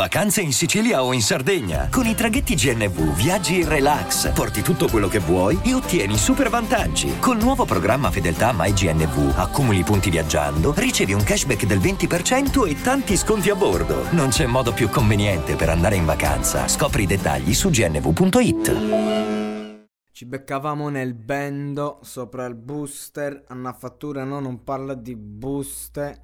Vacanze in Sicilia o in Sardegna. Con i traghetti GNV viaggi in relax, porti tutto quello che vuoi e ottieni super vantaggi. Col nuovo programma Fedeltà MyGNV accumuli punti viaggiando, ricevi un cashback del 20% e tanti sconti a bordo. Non c'è modo più conveniente per andare in vacanza. Scopri i dettagli su gnv.it. Ci beccavamo nel bendo sopra il booster. Anna Fattura no, non parla di buste.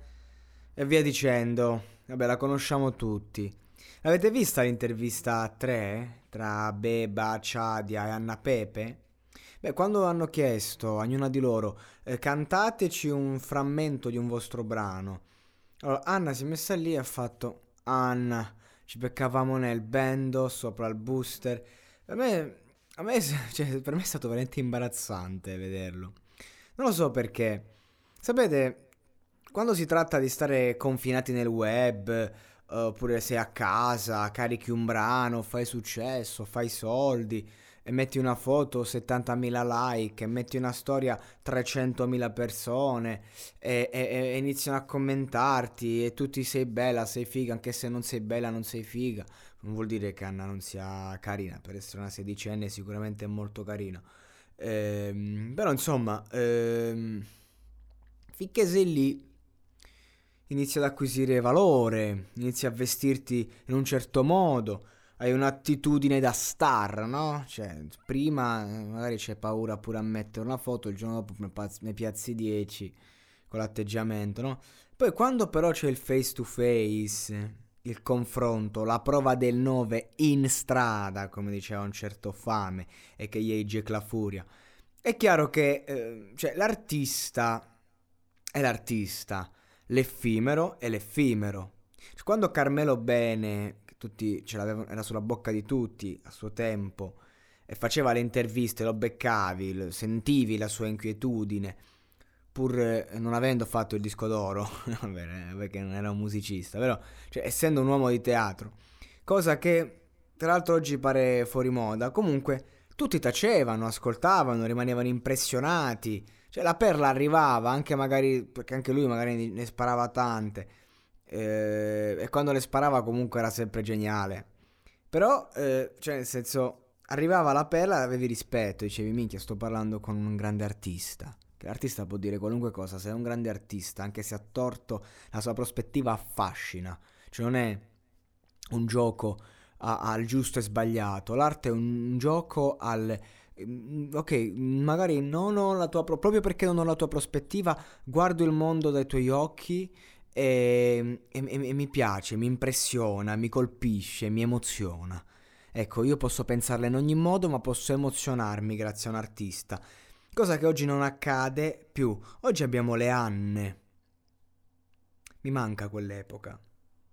E via dicendo. Vabbè, la conosciamo tutti. Avete vista l'intervista a tre tra Beba, Ciadia e Anna Pepe? Beh, quando hanno chiesto a ognuna di loro eh, cantateci un frammento di un vostro brano, allora Anna si è messa lì e ha fatto Anna, ci beccavamo nel bendo sopra il booster. A me, a me, cioè, per me è stato veramente imbarazzante vederlo. Non lo so perché. Sapete, quando si tratta di stare confinati nel web, oppure sei a casa, carichi un brano, fai successo, fai soldi, e metti una foto 70.000 like, e metti una storia 300.000 persone, e, e, e, iniziano a commentarti, e tu ti sei bella, sei figa, anche se non sei bella non sei figa. Non vuol dire che Anna non sia carina, per essere una sedicenne sicuramente è molto carina. Ehm, però insomma, ehm, finché sei lì inizi ad acquisire valore, inizi a vestirti in un certo modo, hai un'attitudine da star, no? Cioè, prima eh, magari c'è paura pure a mettere una foto, il giorno dopo ne piazzi 10 con l'atteggiamento, no? Poi quando però c'è il face to face, il confronto, la prova del 9 in strada, come diceva un certo fame, e che gli la furia, è chiaro che eh, cioè, l'artista è l'artista l'effimero e l'effimero. Quando Carmelo Bene, che tutti ce l'avevano, era sulla bocca di tutti a suo tempo, e faceva le interviste, lo beccavi, sentivi la sua inquietudine, pur eh, non avendo fatto il disco d'oro, perché non era un musicista, però cioè, essendo un uomo di teatro, cosa che tra l'altro oggi pare fuori moda, comunque tutti tacevano, ascoltavano, rimanevano impressionati, cioè la perla arrivava anche magari, perché anche lui magari ne sparava tante. Eh, e quando le sparava comunque era sempre geniale. Però, eh, cioè nel senso, arrivava la perla avevi rispetto, dicevi minchia sto parlando con un grande artista. Che l'artista può dire qualunque cosa, se è un grande artista, anche se ha torto, la sua prospettiva affascina. Cioè non è un gioco al giusto e sbagliato, l'arte è un gioco al ok, magari non ho la tua pro- proprio perché non ho la tua prospettiva, guardo il mondo dai tuoi occhi e, e, e, e mi piace, mi impressiona, mi colpisce, mi emoziona. Ecco, io posso pensarla in ogni modo, ma posso emozionarmi grazie a un artista. Cosa che oggi non accade più. Oggi abbiamo le Anne. Mi manca quell'epoca.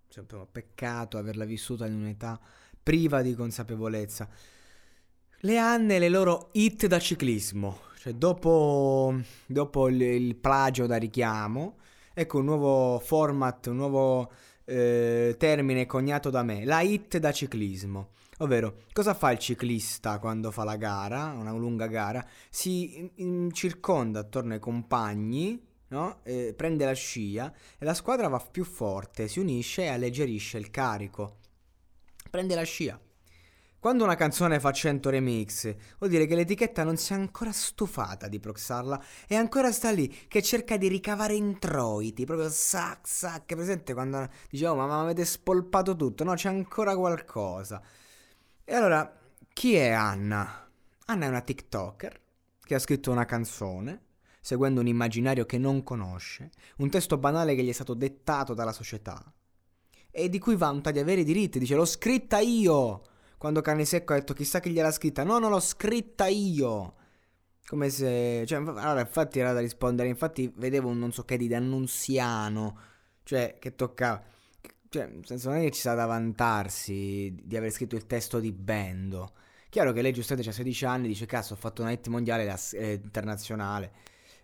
Cioè, peccato averla vissuta in un'età priva di consapevolezza. Le Anne e le loro hit da ciclismo. Cioè, dopo, dopo il, il, plagio da richiamo, ecco un nuovo format, un nuovo eh, termine coniato da me, la hit da ciclismo. Ovvero, cosa fa il ciclista quando fa la gara, una lunga gara? Si in, circonda attorno ai compagni, no? eh, prende la scia e la squadra va più forte, si unisce e alleggerisce il carico. Prende la scia, quando una canzone fa 100 remix, vuol dire che l'etichetta non si è ancora stufata di proxarla e ancora sta lì che cerca di ricavare introiti, proprio sac sac, presente quando dicevo ma, ma avete spolpato tutto, no c'è ancora qualcosa. E allora, chi è Anna? Anna è una TikToker che ha scritto una canzone seguendo un immaginario che non conosce, un testo banale che gli è stato dettato dalla società e di cui vanta di avere i diritti, dice l'ho scritta io quando Cane Secco ha detto chissà chi gliel'ha scritta. No, non l'ho scritta io. Come se... Cioè, allora, infatti era da rispondere. Infatti vedevo un non so che di D'Annunziano. Cioè, che toccava... Cioè, nel senso, non è che ci sa da vantarsi di aver scritto il testo di Bendo. Chiaro che lei giustamente ha 16 anni, dice cazzo ho fatto una hit mondiale eh, internazionale,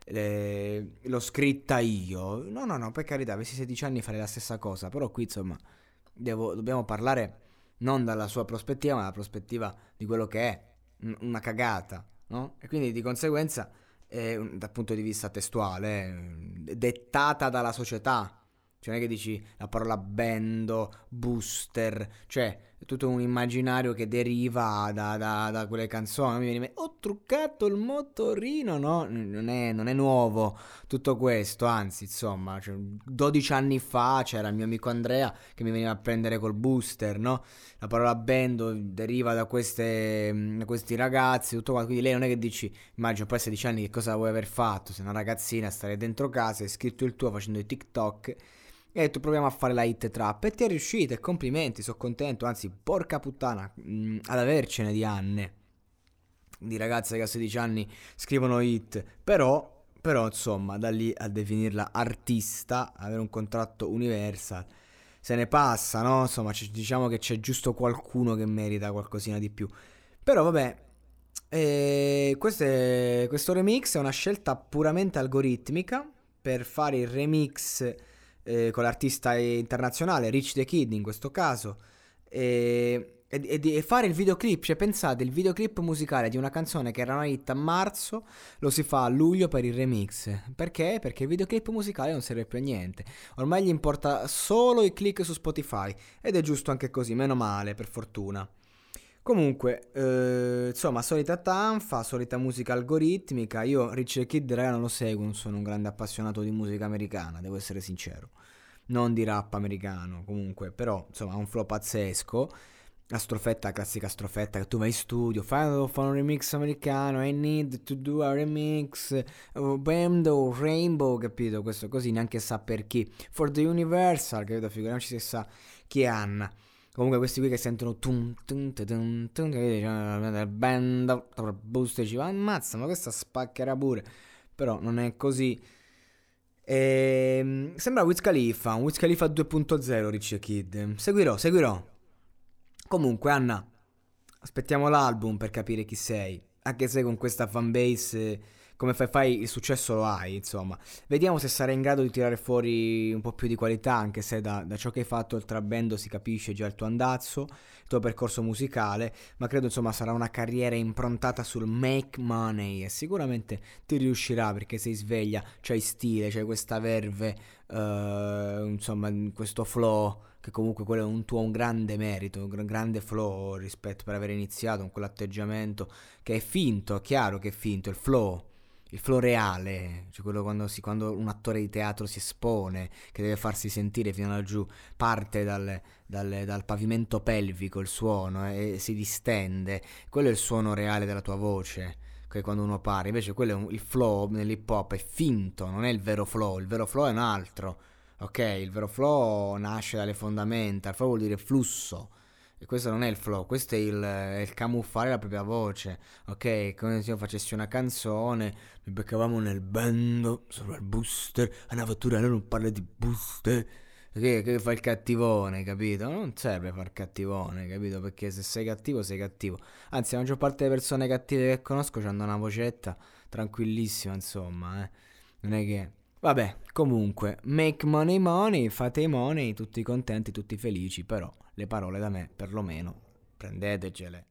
eh, l'ho scritta io. No, no, no, per carità, avessi 16 anni farei la stessa cosa, però qui insomma devo, dobbiamo parlare non dalla sua prospettiva, ma dalla prospettiva di quello che è una cagata, no? E quindi di conseguenza, eh, dal punto di vista testuale, dettata dalla società, Cioè non è che dici la parola bendo, booster, cioè tutto un immaginario che deriva da, da, da quelle canzoni. Mi viene, ho truccato il motorino, no? Non è, non è nuovo tutto questo, anzi, insomma, cioè, 12 anni fa c'era il mio amico Andrea che mi veniva a prendere col booster, no? La parola bendo deriva da, queste, da questi ragazzi, tutto qua. Quindi lei non è che dici, immagino poi a 16 anni che cosa vuoi aver fatto? Sei una ragazzina, stare dentro casa, hai scritto il tuo facendo i TikTok e detto proviamo a fare la hit trap e ti è riuscito e complimenti, sono contento, anzi porca puttana, mh, mm, ad avercene di anni, di ragazze che a 16 anni scrivono hit, però, però insomma da lì a definirla artista, avere un contratto universal, se ne passa, no? Insomma c- diciamo che c'è giusto qualcuno che merita qualcosina di più, però vabbè. Eh, questo, è, questo remix è una scelta puramente algoritmica per fare il remix eh, con l'artista internazionale, Rich the Kid in questo caso, e, e, e, fare il videoclip, cioè pensate, il videoclip musicale di una canzone che era una hit a marzo, lo si fa a luglio per il remix. Perché? Perché il videoclip musicale non serve più a niente. Ormai gli importa solo i click su Spotify ed è giusto anche così, meno male, per fortuna. Comunque, eh, insomma, solita tanfa, solita musica algoritmica. Io Richard Kid, raga, non lo seguo, non sono un grande appassionato di musica americana, devo essere sincero. Non di rap americano, comunque, però, insomma, ha un flow pazzesco. La strofetta, classica strofetta che tu vai in studio, fai, fai un remix americano, I need to do a remix, oh, Bando, Rainbow, capito? Questo così, neanche sa per chi. For the Universal, capito? Figuriamoci se sa chi è Anna. Comunque questi qui che sentono tum tum tum tum che band boost ci va ammazza ma questa spaccherà pure. Però non è così. E, ehm, sembra Wiz Khalifa un Wiz Khalifa 2.0 Rich Kid. Seguirò seguirò. Comunque Anna aspettiamo l'album per capire chi sei. Anche se con questa fanbase come fai fai il successo lo hai, insomma. Vediamo se sarai in grado di tirare fuori un po' più di qualità, anche se da, da ciò che hai fatto il trabendo si capisce già il tuo andazzo, il tuo percorso musicale, ma credo insomma sarà una carriera improntata sul make money e sicuramente ti riuscirà perché sei sveglia, c'hai stile, c'hai questa verve, uh, insomma, questo flow che comunque quello è un tuo un grande merito, un grande flow rispetto per aver iniziato con quell'atteggiamento che è finto, è chiaro che è finto, il flow il flow reale, cioè quello quando, si, quando, un attore di teatro si espone, che deve farsi sentire fino laggiù, parte dal, dal, dal pavimento pelvico il suono eh, e si distende, quello è il suono reale della tua voce, che quando uno parla, invece quello è un, il flow nell'hip hop è finto, non è il vero flow, il vero flow è un altro, ok? Il vero flow nasce dalle fondamenta, il flow vuol dire flusso e questo non è il flow, questo è il, è il camuffare la propria voce. Ok, come se io facessi una canzone, mi beccavamo nel bando, sopra il booster, una fattura non parla di booster. Che, che fa il cattivone, capito? Non serve far cattivone, capito? Perché se sei cattivo, sei cattivo. Anzi, la maggior parte delle persone cattive che conosco hanno una vocetta tranquillissima, insomma, eh. Non è che Vabbè, comunque, make money money, fate i money, tutti contenti, tutti felici, però le parole da me, perlomeno, prendetecele.